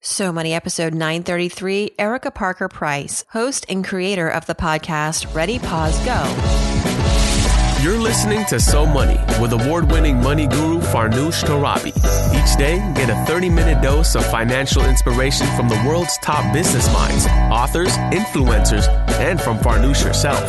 So Money episode 933, Erica Parker Price, host and creator of the podcast Ready Pause Go. You're listening to So Money with award winning money guru Farnoosh Torabi. Each day, get a 30 minute dose of financial inspiration from the world's top business minds, authors, influencers, and from Farnoosh herself.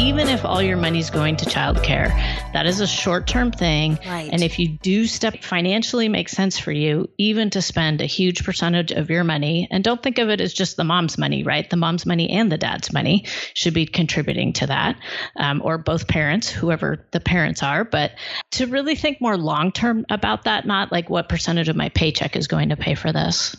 even if all your money's going to childcare, that is a short term thing. Right. And if you do step financially makes sense for you, even to spend a huge percentage of your money, and don't think of it as just the mom's money, right? The mom's money and the dad's money should be contributing to that, um, or both parents, whoever the parents are. But to really think more long term about that, not like what percentage of my paycheck is going to pay for this.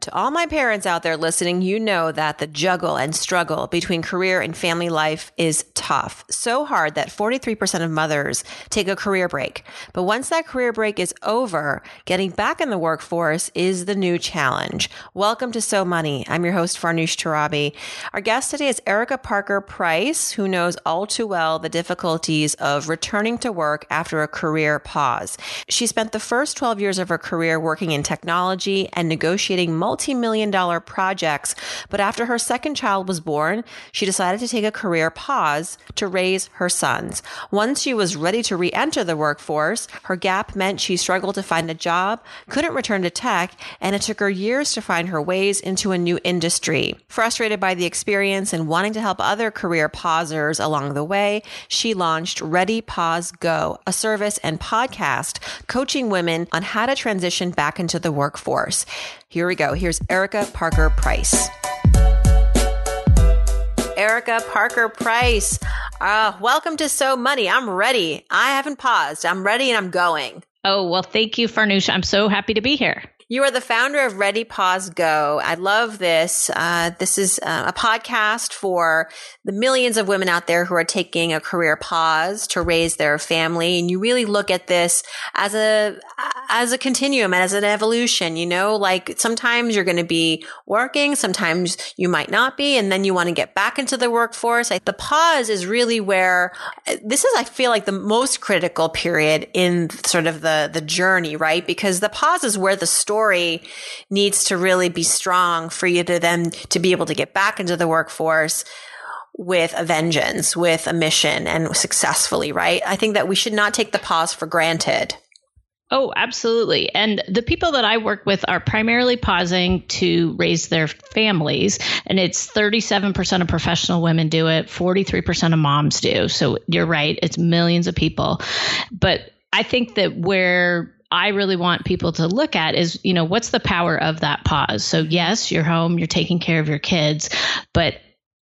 To all my parents out there listening, you know that the juggle and struggle between career and family life is tough. So hard that 43% of mothers take a career break. But once that career break is over, getting back in the workforce is the new challenge. Welcome to So Money. I'm your host, Farnoosh Torabi. Our guest today is Erica Parker Price, who knows all too well the difficulties of returning to work after a career pause. She spent the first 12 years of her career working in technology and negotiating multi million dollar projects. But after her second child was born, she decided to take a career pause to raise her sons. Once she was ready to re enter the workforce, her gap meant she struggled to find a job, couldn't return to tech, and it took her years to find her ways into a new industry. Frustrated by the experience and wanting to help other career pausers along the way, she launched Ready Pause Go, a service and podcast coaching women on how to transition back into the workforce. Here we go. Here's Erica Parker Price. Erica Parker Price. Uh, welcome to So Money. I'm ready. I haven't paused. I'm ready and I'm going. Oh, well, thank you, Farnoosh. I'm so happy to be here. You are the founder of Ready Pause Go. I love this. Uh, this is uh, a podcast for the millions of women out there who are taking a career pause to raise their family. And you really look at this as a, as a continuum, as an evolution, you know, like sometimes you're going to be working, sometimes you might not be, and then you want to get back into the workforce. the pause is really where this is, I feel like the most critical period in sort of the, the journey, right? Because the pause is where the story story needs to really be strong for you to then to be able to get back into the workforce with a vengeance, with a mission and successfully, right? I think that we should not take the pause for granted. Oh, absolutely. And the people that I work with are primarily pausing to raise their families. And it's 37% of professional women do it, 43% of moms do. So you're right, it's millions of people. But I think that where I really want people to look at is, you know, what's the power of that pause? So, yes, you're home, you're taking care of your kids, but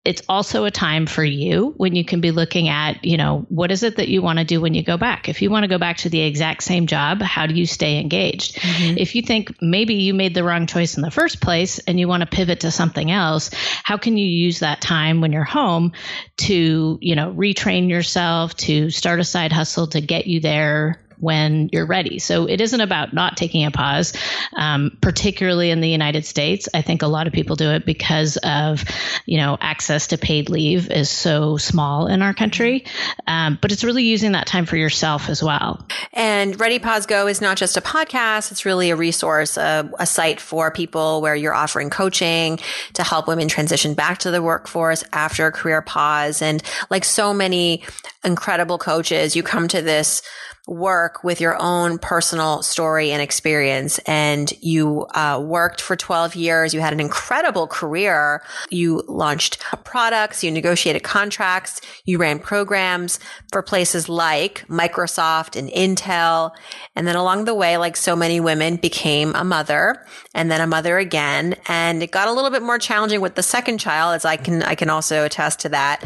it's also a time for you when you can be looking at, you know, what is it that you want to do when you go back? If you want to go back to the exact same job, how do you stay engaged? Mm-hmm. If you think maybe you made the wrong choice in the first place and you want to pivot to something else, how can you use that time when you're home to, you know, retrain yourself, to start a side hustle to get you there when you're ready. So it isn't about not taking a pause, um, particularly in the United States. I think a lot of people do it because of, you know, access to paid leave is so small in our country. Um, but it's really using that time for yourself as well. And Ready Pause Go is not just a podcast. It's really a resource, a, a site for people where you're offering coaching to help women transition back to the workforce after a career pause. And like so many incredible coaches, you come to this work with your own personal story and experience. And you uh, worked for 12 years. You had an incredible career. You launched products, you negotiated contracts, you ran programs for places like Microsoft and Intel. And then along the way, like so many women, became a mother and then a mother again. And it got a little bit more challenging with the second child, as I can, I can also attest to that.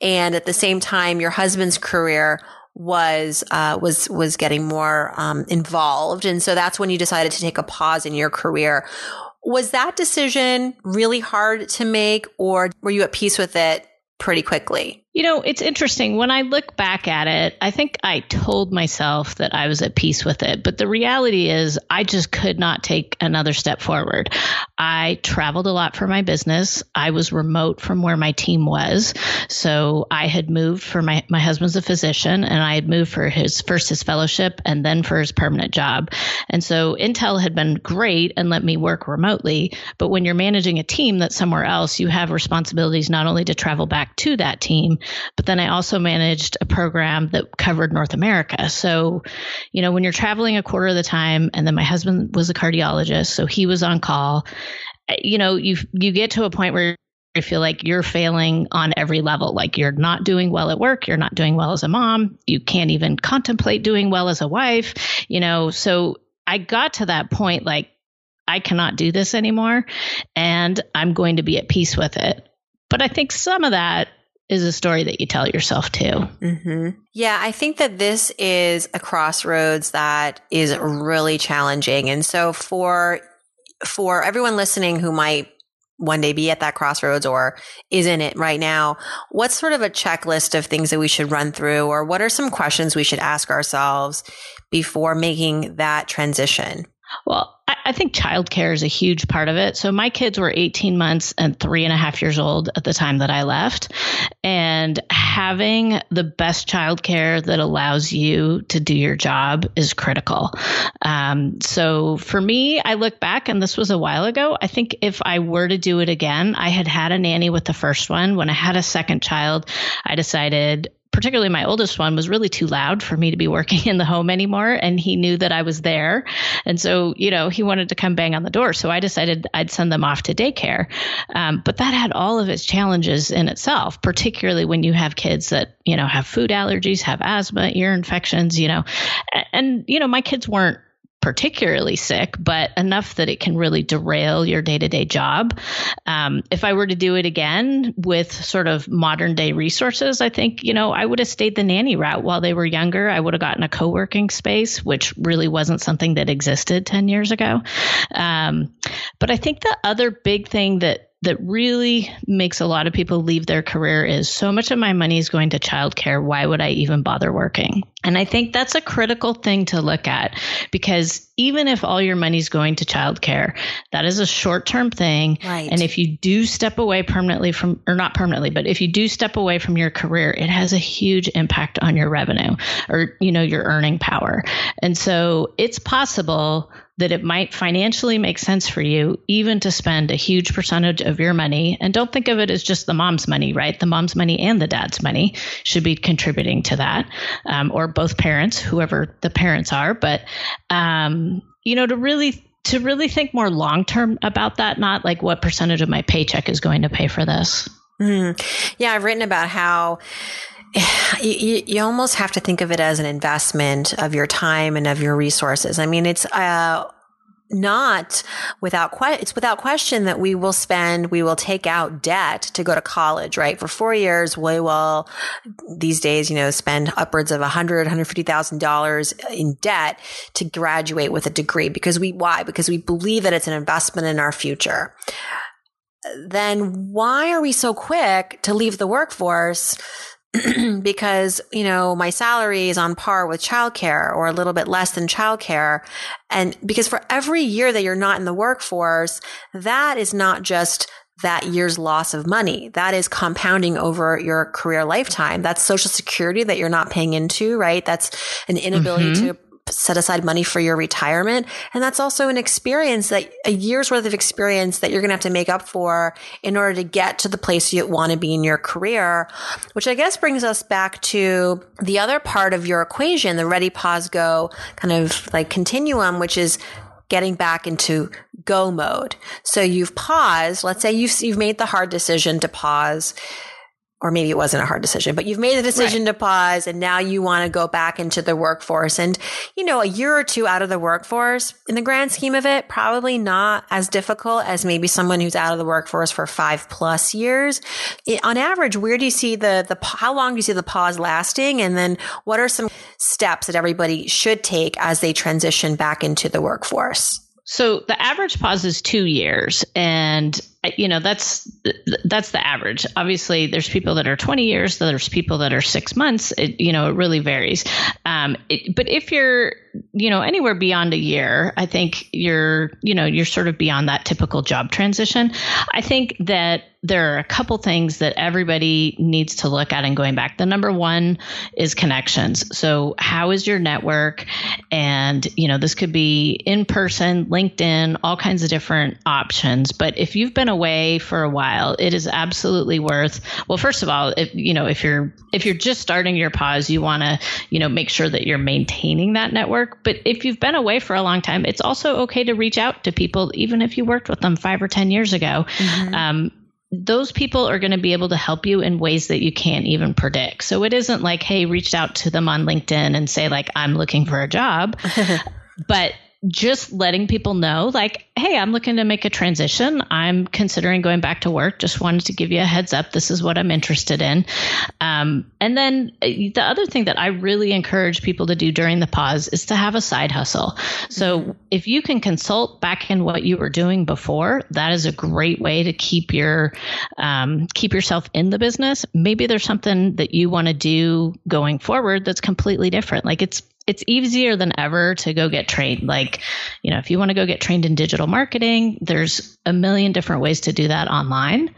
And at the same time, your husband's career was uh, was was getting more um, involved, and so that's when you decided to take a pause in your career. Was that decision really hard to make, or were you at peace with it pretty quickly? You know, it's interesting. When I look back at it, I think I told myself that I was at peace with it. But the reality is, I just could not take another step forward. I traveled a lot for my business. I was remote from where my team was. So I had moved for my, my husband's a physician and I had moved for his first his fellowship and then for his permanent job. And so Intel had been great and let me work remotely. But when you're managing a team that's somewhere else, you have responsibilities not only to travel back to that team, but then I also managed a program that covered North America. So, you know, when you're traveling a quarter of the time, and then my husband was a cardiologist, so he was on call, you know, you you get to a point where you feel like you're failing on every level. Like you're not doing well at work, you're not doing well as a mom, you can't even contemplate doing well as a wife, you know. So I got to that point like I cannot do this anymore and I'm going to be at peace with it. But I think some of that is a story that you tell yourself too. Mm-hmm. Yeah, I think that this is a crossroads that is really challenging. And so for for everyone listening who might one day be at that crossroads or is in it right now, what's sort of a checklist of things that we should run through or what are some questions we should ask ourselves before making that transition? Well, I, think childcare is a huge part of it. So my kids were 18 months and three and a half years old at the time that I left. And having the best childcare that allows you to do your job is critical. Um, so for me, I look back, and this was a while ago. I think if I were to do it again, I had had a nanny with the first one. When I had a second child, I decided particularly my oldest one, was really too loud for me to be working in the home anymore. And he knew that I was there. And so, you know, he wanted to come bang on the door. So I decided I'd send them off to daycare. Um, but that had all of its challenges in itself, particularly when you have kids that, you know, have food allergies, have asthma, ear infections, you know. And, you know, my kids weren't particularly sick, but enough that it can really derail your day to day job. Um, if I were to do it again with sort of modern day resources, I think, you know, I would have stayed the nanny route while they were younger. I would have gotten a co working space, which really wasn't something that existed 10 years ago. Um, but I think the other big thing that that really makes a lot of people leave their career is so much of my money is going to childcare. Why would I even bother working? And I think that's a critical thing to look at because even if all your money is going to childcare, that is a short term thing. Right. And if you do step away permanently from, or not permanently, but if you do step away from your career, it has a huge impact on your revenue or, you know, your earning power. And so it's possible that it might financially make sense for you even to spend a huge percentage of your money. And don't think of it as just the mom's money, right? The mom's money and the dad's money should be contributing to that, um, or both parents, whoever the parents are. But, um, you know, to really to really think more long term about that, not like what percentage of my paycheck is going to pay for this. Mm. Yeah, I've written about how you, you, almost have to think of it as an investment of your time and of your resources. I mean, it's uh, not without que- it's without question that we will spend we will take out debt to go to college right? For four years we will these days you know spend upwards of a hundred hundred fifty thousand dollars in debt to graduate with a degree because we why? Because we believe that it's an investment in our future. Then why are we so quick to leave the workforce because, you know, my salary is on par with childcare or a little bit less than childcare. And because for every year that you're not in the workforce, that is not just that year's loss of money. That is compounding over your career lifetime. That's social security that you're not paying into, right? That's an inability mm-hmm. to set aside money for your retirement. And that's also an experience that a year's worth of experience that you're going to have to make up for in order to get to the place you want to be in your career, which I guess brings us back to the other part of your equation, the ready, pause, go kind of like continuum, which is getting back into go mode. So you've paused. Let's say you've, you've made the hard decision to pause or maybe it wasn't a hard decision, but you've made the decision right. to pause and now you want to go back into the workforce. And, you know, a year or two out of the workforce in the grand scheme of it, probably not as difficult as maybe someone who's out of the workforce for five plus years. It, on average, where do you see the, the, how long do you see the pause lasting? And then what are some steps that everybody should take as they transition back into the workforce? So the average pause is two years. And you know that's that's the average obviously there's people that are 20 years there's people that are six months it, you know it really varies um, it, but if you're you know anywhere beyond a year i think you're you know you're sort of beyond that typical job transition i think that there are a couple things that everybody needs to look at and going back. The number one is connections. So, how is your network? And, you know, this could be in person, LinkedIn, all kinds of different options. But if you've been away for a while, it is absolutely worth, well, first of all, if, you know, if you're, if you're just starting your pause, you want to, you know, make sure that you're maintaining that network. But if you've been away for a long time, it's also okay to reach out to people, even if you worked with them five or 10 years ago. Mm-hmm. Um, those people are going to be able to help you in ways that you can't even predict. So it isn't like, hey, reach out to them on LinkedIn and say, like, I'm looking for a job. but just letting people know, like, hey, I'm looking to make a transition. I'm considering going back to work. Just wanted to give you a heads up. This is what I'm interested in. Um, and then uh, the other thing that I really encourage people to do during the pause is to have a side hustle. So mm-hmm. if you can consult back in what you were doing before, that is a great way to keep your um, keep yourself in the business. Maybe there's something that you want to do going forward that's completely different. Like it's it's easier than ever to go get trained. Like, you know, if you want to go get trained in digital marketing, there's a million different ways to do that online.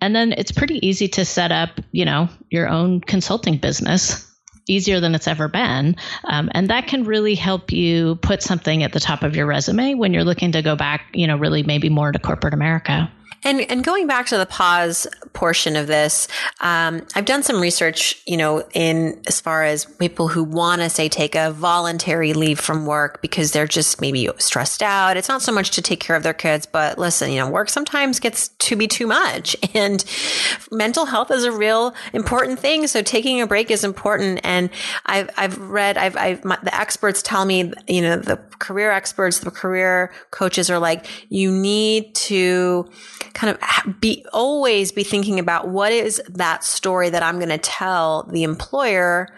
And then it's pretty easy to set up, you know, your own consulting business easier than it's ever been. Um, and that can really help you put something at the top of your resume when you're looking to go back, you know, really maybe more to corporate America. And and going back to the pause portion of this, um, I've done some research, you know, in as far as people who want to say take a voluntary leave from work because they're just maybe stressed out. It's not so much to take care of their kids, but listen, you know, work sometimes gets to be too much, and mental health is a real important thing. So taking a break is important. And I've I've read, I've I've my, the experts tell me, you know, the career experts, the career coaches are like, you need to kind of be always be thinking about what is that story that I'm going to tell the employer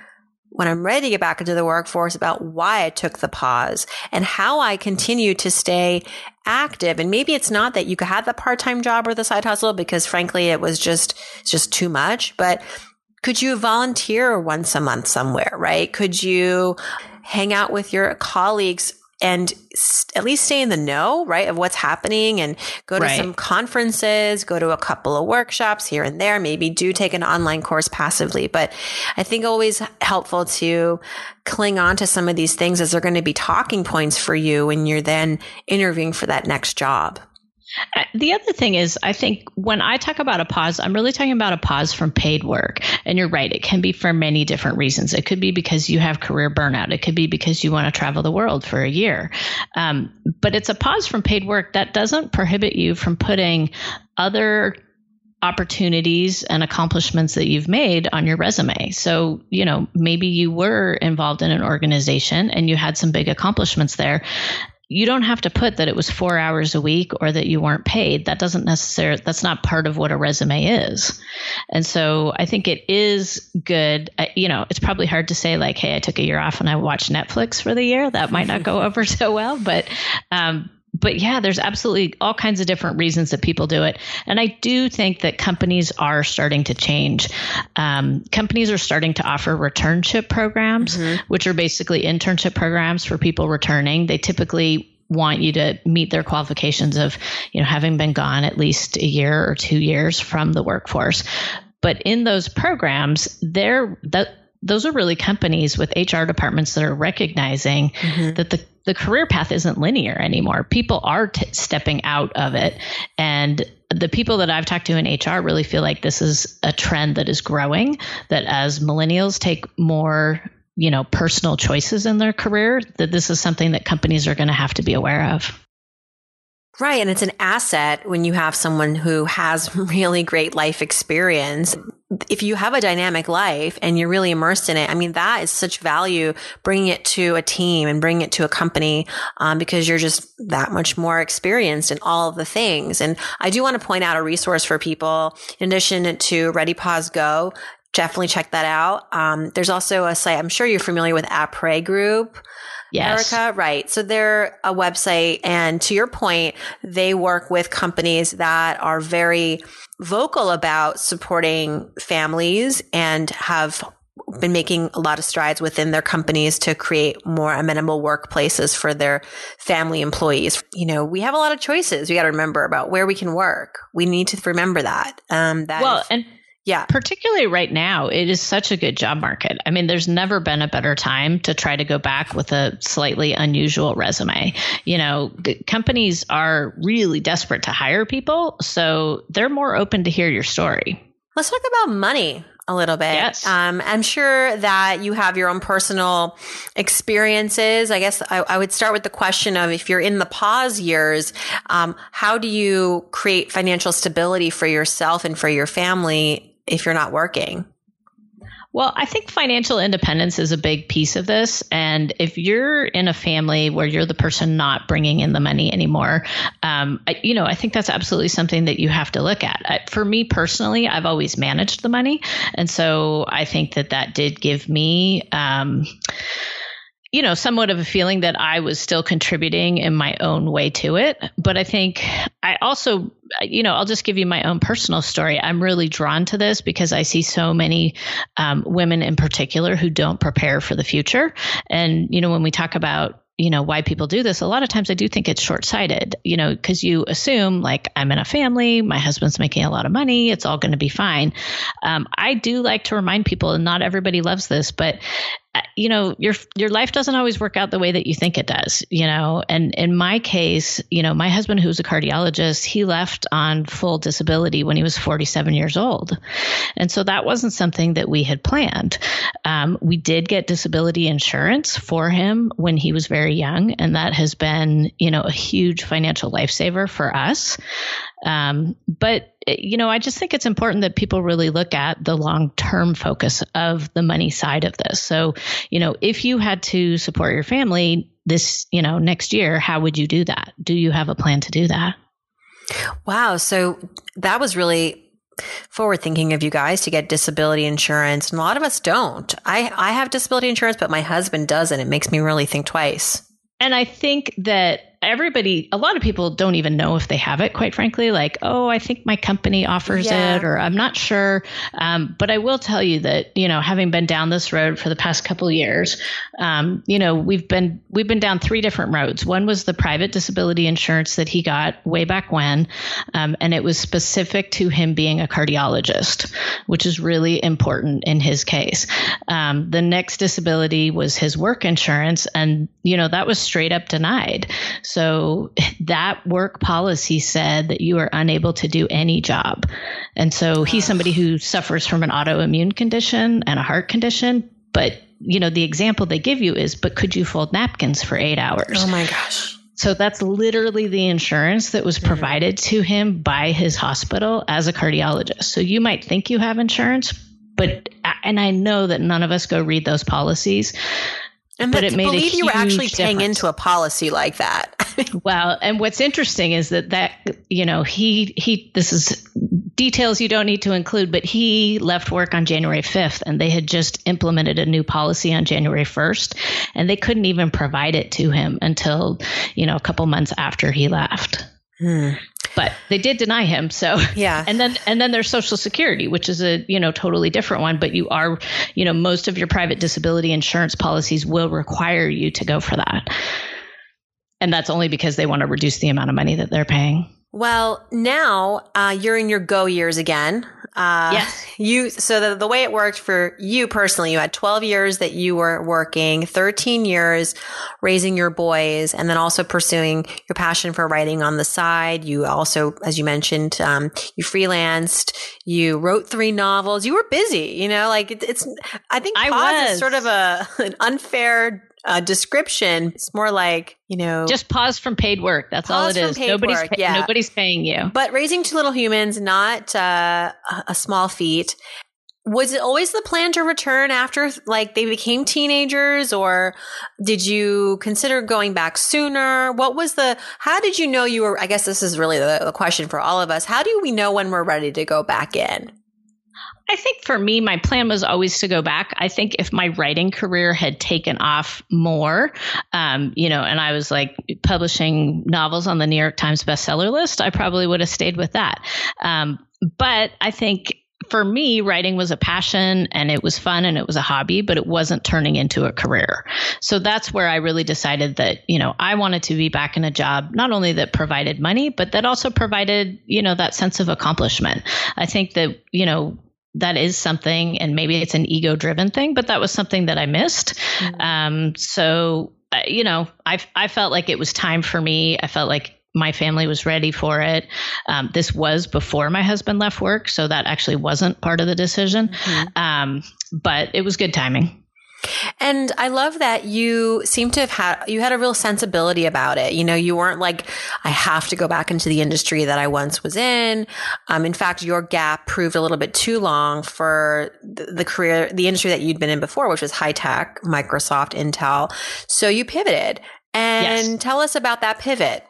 when I'm ready to get back into the workforce about why I took the pause and how I continue to stay active. And maybe it's not that you have the part-time job or the side hustle because frankly, it was just, just too much, but could you volunteer once a month somewhere, right? Could you hang out with your colleagues and at least stay in the know, right, of what's happening and go to right. some conferences, go to a couple of workshops here and there, maybe do take an online course passively. But I think always helpful to cling on to some of these things as they're going to be talking points for you when you're then interviewing for that next job. Uh, the other thing is, I think when I talk about a pause, I'm really talking about a pause from paid work. And you're right, it can be for many different reasons. It could be because you have career burnout, it could be because you want to travel the world for a year. Um, but it's a pause from paid work that doesn't prohibit you from putting other opportunities and accomplishments that you've made on your resume. So, you know, maybe you were involved in an organization and you had some big accomplishments there you don't have to put that it was four hours a week or that you weren't paid. That doesn't necessarily, that's not part of what a resume is. And so I think it is good. You know, it's probably hard to say, like, hey, I took a year off and I watched Netflix for the year. That might not go over so well. But, um, but yeah, there's absolutely all kinds of different reasons that people do it. And I do think that companies are starting to change. Um, companies are starting to offer returnship programs, mm-hmm. which are basically internship programs for people returning. They typically want you to meet their qualifications of, you know, having been gone at least a year or two years from the workforce. But in those programs, they're that those are really companies with HR departments that are recognizing mm-hmm. that the the career path isn't linear anymore. People are t- stepping out of it. And the people that I've talked to in HR really feel like this is a trend that is growing, that as millennials take more you know personal choices in their career that this is something that companies are going to have to be aware of Right. And it's an asset when you have someone who has really great life experience. If you have a dynamic life and you're really immersed in it, I mean, that is such value bringing it to a team and bringing it to a company um, because you're just that much more experienced in all of the things. And I do want to point out a resource for people in addition to Ready Pause Go definitely check that out. Um, there's also a site, I'm sure you're familiar with Après Group. Yes. Erica, right. So they're a website. And to your point, they work with companies that are very vocal about supporting families and have been making a lot of strides within their companies to create more amenable workplaces for their family employees. You know, we have a lot of choices. We got to remember about where we can work. We need to remember that. Um, that well, if- and yeah, particularly right now, it is such a good job market. I mean, there's never been a better time to try to go back with a slightly unusual resume. You know, companies are really desperate to hire people, so they're more open to hear your story. Let's talk about money a little bit. Yes. Um, I'm sure that you have your own personal experiences. I guess I, I would start with the question of if you're in the pause years, um, how do you create financial stability for yourself and for your family if you're not working? Well, I think financial independence is a big piece of this. And if you're in a family where you're the person not bringing in the money anymore, um, I, you know, I think that's absolutely something that you have to look at. I, for me personally, I've always managed the money. And so I think that that did give me, um, you know, somewhat of a feeling that I was still contributing in my own way to it. But I think I also, you know, I'll just give you my own personal story. I'm really drawn to this because I see so many um, women in particular who don't prepare for the future. And, you know, when we talk about you know why people do this a lot of times i do think it's short-sighted you know because you assume like i'm in a family my husband's making a lot of money it's all going to be fine um, i do like to remind people and not everybody loves this but you know your your life doesn't always work out the way that you think it does you know? And in my case you know my husband who's a cardiologist he left on full disability when he was 47 years old. And so that wasn't something that we had planned. Um, we did get disability insurance for him when he was very young and that has been you know a huge financial lifesaver for us. Um, but you know, I just think it's important that people really look at the long term focus of the money side of this. So, you know, if you had to support your family this, you know, next year, how would you do that? Do you have a plan to do that? Wow. So that was really forward thinking of you guys to get disability insurance. And a lot of us don't. I, I have disability insurance, but my husband doesn't. It makes me really think twice. And I think that everybody, a lot of people don't even know if they have it, quite frankly. Like, oh, I think my company offers Yeah. it, or I'm not sure. Um, but I will tell you that, you know, having been down this road for the past couple of years, um, you know, we've been we've been down three different roads. One was the private disability insurance that he got way back when, um, and it was specific to him being a cardiologist, which is really important in his case. Um, the next disability was his work insurance, and you know that was straight up denied. So that work policy said that you are unable to do any job. And so he's somebody who suffers from an autoimmune condition and a heart condition. But, you know, the example they give you is, but could you fold napkins for eight hours? Oh my gosh. So that's literally the insurance that was mm-hmm. provided to him by his hospital as a cardiologist. So you might think you have insurance, but, and I know that none of us go read those policies. And But that it made a believe you were actually paying difference. into a policy like that. Well, and what's interesting is that that you know he he this is details you don't need to include, but he left work on January 5th and they had just implemented a new policy on January 1st and they couldn't even provide it to him until, you know, a couple months after he left. Hmm. But they did deny him, so Yeah. And then and then there's Social Security, which is a you know totally different one. But you are you know most of your private disability insurance policies will require you to go for that, and that's only because they want to reduce the amount of money that they're paying. Well, now uh, you're in your go years again. Uh, Yes. You so the, the way it worked for you personally, you had 12 years that you were working, 13 years raising your boys, and then also pursuing your passion for writing on the side. You also, as you mentioned, um, you freelanced. You wrote three novels. You were busy. You know, like it, it's. I think I pause is was. sort of a an unfair. Uh, description. It's more like you know, Just pause from paid work. That's all it is. Nobody's work, pay- yeah. nobody's paying you. But raising two little humans, not uh, a- a small feat. Was it always the plan to return after like they became teenagers or did you consider going back sooner? What was the, how did you know you were, I guess this is really the, the question for all of us. How do we know when we're ready to go back in? I think for me, my plan was always to go back. I think if my writing career had taken off more, um, you know, and I was like publishing novels on the New York Times bestseller list, I probably would have stayed with that. Um, but I think for me, writing was a passion and it was fun and it was a hobby, but it wasn't turning into a career. So that's where I really decided that, you know, I wanted to be back in a job, not only that provided money, but that also provided, you know, that sense of accomplishment. I think that, you know, that is something, and maybe it's an ego driven thing, but that was something that I missed. Mm-hmm. Um, so, uh, you know, I, I felt like it was time for me. I felt like my family was ready for it. Um, this was before my husband left work, so that actually wasn't part of the decision. Mm-hmm. Um, but it was good timing. And I love that you seem to have had, you had a real sensibility about it. You know, you weren't like, I have to go back into the industry that I once was in. Um, in fact, your gap proved a little bit too long for the, the career, the industry that you'd been in before, which was high tech, Microsoft, Intel. So you pivoted and yes. tell us about that pivot.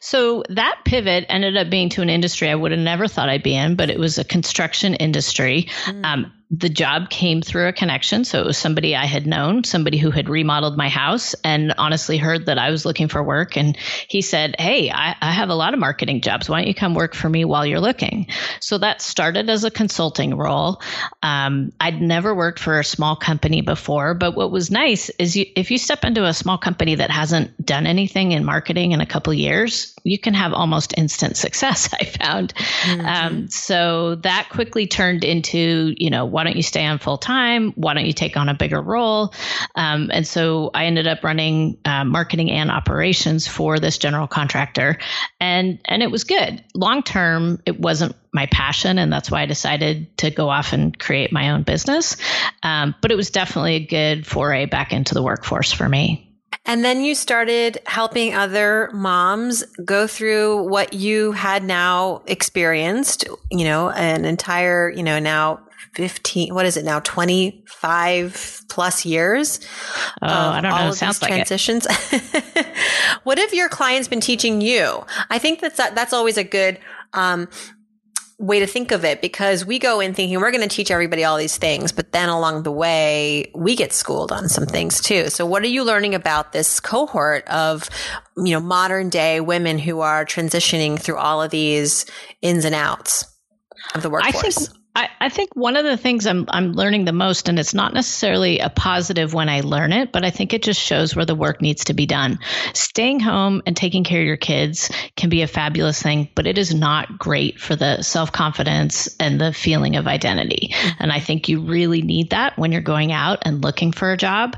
So that pivot ended up being to an industry I would have never thought I'd be in, but it was a construction industry. Mm. Um, the job came through a connection. So it was somebody I had known, somebody who had remodeled my house and honestly heard that I was looking for work. And he said, Hey, I, I, have a lot of marketing jobs. Why don't you come work for me while you're looking? So that started as a consulting role. Um, I'd never worked for a small company before, but what was nice is you, if you step into a small company that hasn't done anything in marketing in a couple years, you can have almost instant success, I found. Mm-hmm. Um, so that quickly turned into, you know, why don't you stay on full time? Why don't you take on a bigger role? Um, and so I ended up running uh, marketing and operations for this general contractor, and and it was good. Long term, it wasn't my passion, and that's why I decided to go off and create my own business. Um, but it was definitely a good foray back into the workforce for me. And then you started helping other moms go through what you had now experienced, you know, an entire, you know, now 15 what is it now? 25 plus years oh i don't know. sounds like transitions. What have your clients been teaching you? I think that's that's always a good um, way to think of it because we go in thinking we're going to teach everybody all these things, but then along the way, we get schooled on some things too. So what are you learning about this cohort of, you know, modern day women who are transitioning through all of these ins and outs of the workforce? I think I, I think one of the things I'm I'm learning the most, and it's not necessarily a positive when I learn it, but I think it just shows where the work needs to be done. Staying home and taking care of your kids can be a fabulous thing, but it is not great for the self confidence and the feeling of identity. Mm-hmm. And I think you really need that when you're going out and looking for a job.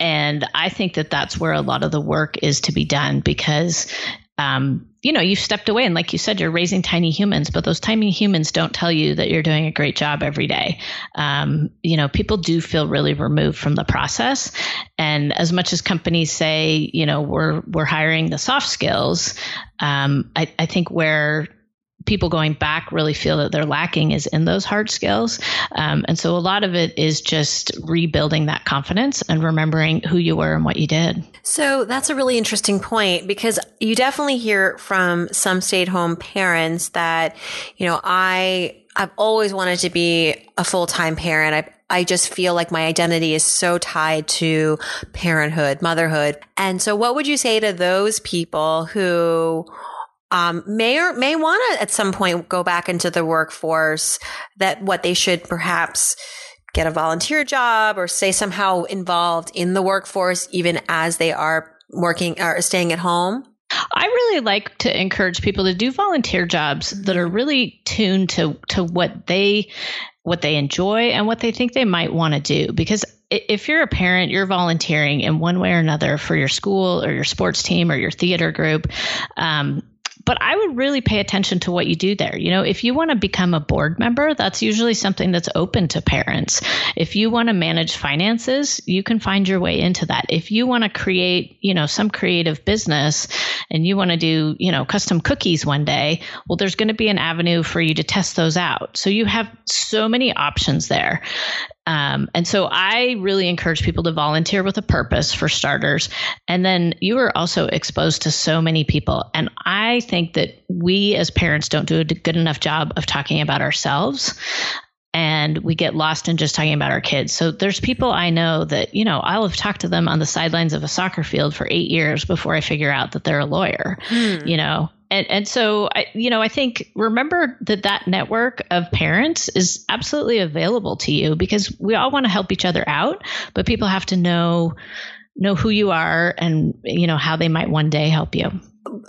And I think that that's where a lot of the work is to be done because um, you know, you've stepped away and like you said, you're raising tiny humans, but those tiny humans don't tell you that you're doing a great job every day. Um, you know, people do feel really removed from the process. And as much as companies say, you know, we're, we're hiring the soft skills, um, I, I think where people going back really feel that they're lacking is in those hard skills. Um, and so a lot of it is just rebuilding that confidence and remembering who you were and what you did. So that's a really interesting point because you definitely hear from some stay at home parents that, you know, I, I've always wanted to be a full time parent. I, I just feel like my identity is so tied to parenthood, motherhood. And so what would you say to those people who um, may or may want to at some point go back into the workforce that what they should perhaps get a volunteer job or stay somehow involved in the workforce even as they are working or staying at home I really like to encourage people to do volunteer jobs that are really tuned to to what they what they enjoy and what they think they might want to do because if you're a parent, you're volunteering in one way or another for your school or your sports team or your theater group. Um, but I would really pay attention to what you do there. You know, if you want to become a board member, that's usually something that's open to parents. If you want to manage finances, you can find your way into that. If you want to create, you know, some creative business and you want to do, you know, custom cookies one day, well, there's going to be an avenue for you to test those out. So you have so many options there. Um, and so I really encourage people to volunteer with a purpose for starters. And then you are also exposed to so many people. And I think that we as parents don't do a good enough job of talking about ourselves. and we get lost in just talking about our kids. So there's people I know that, you know, I'll have talked to them on the sidelines of a soccer field for eight years before I figure out that they're a lawyer, hmm. you know, and and so I, you know, I think remember that that network of parents is absolutely available to you because we all want to help each other out, but people have to know know who you are and you know how they might one day help you.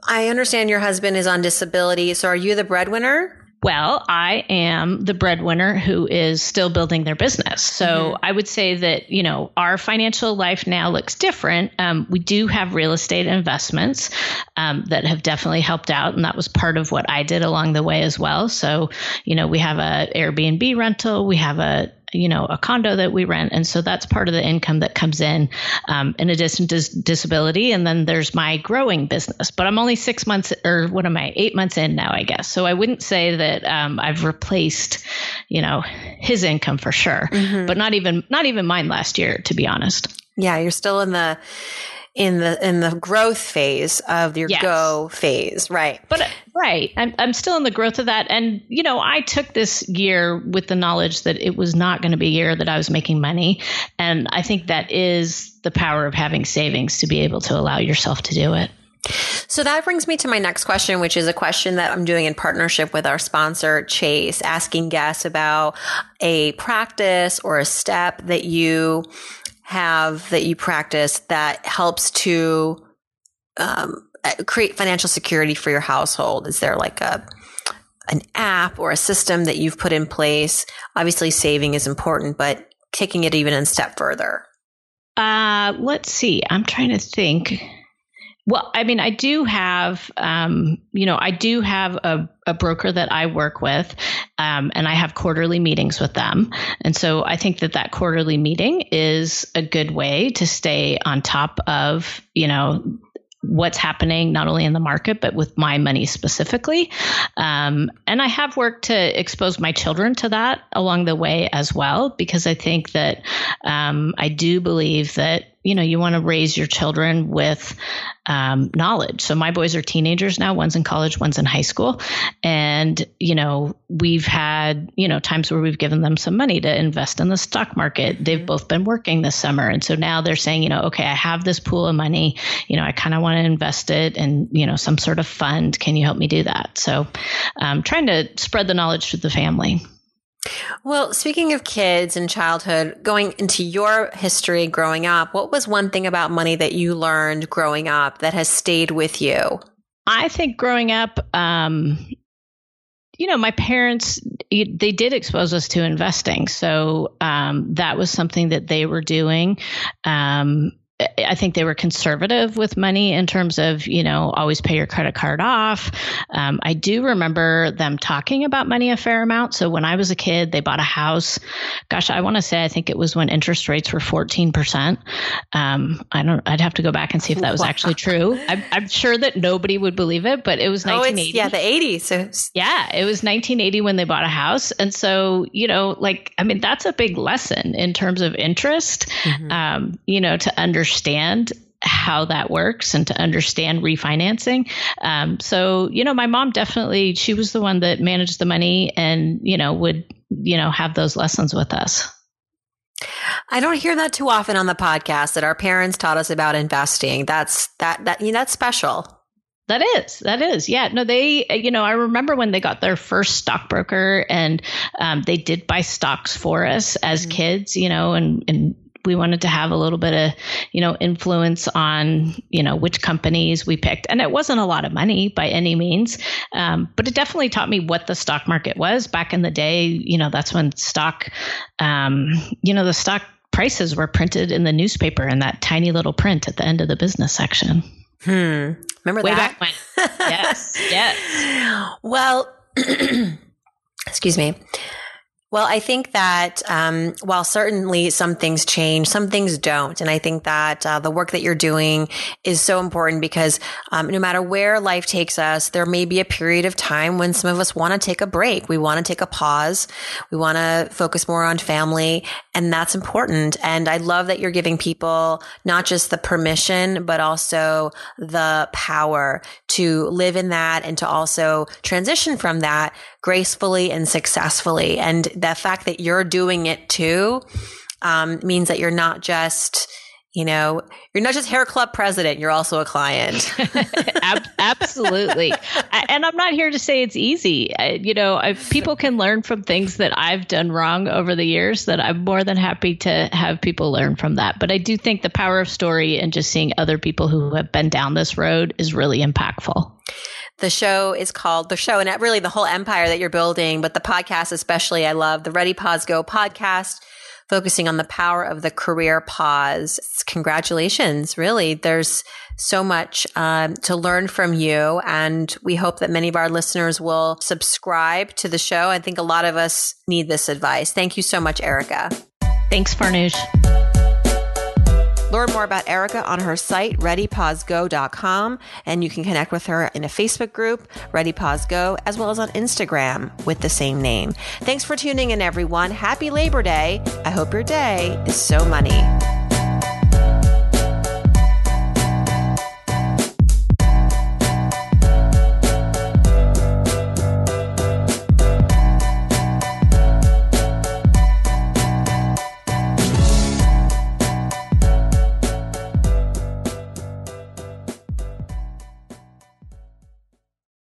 I understand your husband is on disability, so are you the breadwinner? Well, I am the breadwinner who is still building their business. So mm-hmm. I would say that, you know, our financial life now looks different. Um, we do have real estate investments um, that have definitely helped out. And that was part of what I did along the way as well. So, you know, we have a Airbnb rental, we have a you know a condo that we rent. And so that's part of the income that comes in um, in addition to disability. And then there's my growing business but i'm only six months or what am i eight months in now i guess. So i wouldn't say that um, i've replaced you know his income for sure mm-hmm. but not even not even mine last year to be honest. Yeah you're still in the in the in the growth phase of your yes. go phase, right? But right, I'm I'm still in the growth of that, and you know, I took this year with the knowledge that it was not going to be a year that I was making money, and I think that is the power of having savings to be able to allow yourself to do it. So that brings me to my next question, which is a question that I'm doing in partnership with our sponsor, Chase, asking guests about a practice or a step that you have that you practice that helps to um, create financial security for your household? Is there like a an app or a system that you've put in place? Obviously, saving is important, but taking it even a step further. Uh, let's see. I'm trying to think. Well, I mean, I do have, um, you know, I do have a, a broker that I work with, um, and I have quarterly meetings with them. And so I think that that quarterly meeting is a good way to stay on top of, you know, what's happening not only in the market but with my money specifically um, and i have worked to expose my children to that along the way as well because i think that um, i do believe that you know you want to raise your children with um, knowledge. So my boys are teenagers now one's in college one's in high school. And you know we've had you know times where we've given them some money to invest in the stock market. Mm-hmm. they've both been working this summer. And so now they're saying you know okay i have this pool of money. You know i kind of want to invest it in you know some sort of fund. Can you help me do that? So um, trying to spread the knowledge to the family well, speaking of kids and childhood, going into your history growing up, what was one thing about money that you learned growing up that has stayed with you? I think growing up, um, you know, my parents, they did expose us to investing. So um, that was something that they were doing. Um, I think they were conservative with money in terms of, you know, always pay your credit card off. Um, I do remember them talking about money a fair amount. So when I was a kid, they bought a house. Gosh, I want to say I think it was when interest rates were 14%. Um, I don't, I'd have to go back and see if that was actually true. I'm, I'm sure that nobody would believe it, but it was 1980. Oh, yeah, the 80s. So. Yeah, it was 1980 when they bought a house. And so, you know, like, I mean, that's a big lesson in terms of interest, mm-hmm. um, you know, to understand understand how that works and to understand refinancing. Um, so, you know, my mom definitely, she was the one that managed the money and, you know, would, you know, have those lessons with us. I don't hear that too often on the podcast that our parents taught us about investing. That's that that you know, that's special. That is, that is, yeah. No, they, you know, I remember when they got their first stockbroker, and um, they did buy stocks for us as mm-hmm. kids, you know, and and we wanted to have a little bit of you know influence on you know which companies we picked. And it wasn't a lot of money by any means um, but it definitely taught me what the stock market was. Back in the day you know that's when stock um, you know the stock prices were printed in the newspaper in that tiny little print at the end of the business section. Hmm. Remember Way that? back when. yes. Yes. Well excuse me well, I think that um, while certainly some things change, some things don't. And I think that uh, the work that you're doing is so important because um, no matter where life takes us, there may be a period of time when some of us want to take a break. We want to take a pause. We want to focus more on family. And that's important. And I love that you're giving people not just the permission, but also the power to live in that and to also transition from that gracefully and successfully. And the fact that you're doing it too um, means that you're not just you know, you're not just hair club president, you're also a client. Absolutely. and I'm not here to say it's easy. I, you know, I, people can learn from things that I've done wrong over the years that I'm more than happy to have people learn from that. But I do think the power of story and just seeing other people who have been down this road is really impactful. The show is called the show and really the whole empire that you're building, but the podcast especially I love the Ready Pause Go podcast focusing on the power of the career pause. Congratulations. Really, there's so much um, to learn from you. And we hope that many of our listeners will subscribe to the show. I think a lot of us need this advice. Thank you so much, Erica. Thanks, Farnoosh. Learn more about Erica on her site, readypausego.com, and you can connect with her in a Facebook group, Ready Pause Go, as well as on Instagram with the same name. Thanks for tuning in, everyone. Happy Labor Day. I hope your day is so money.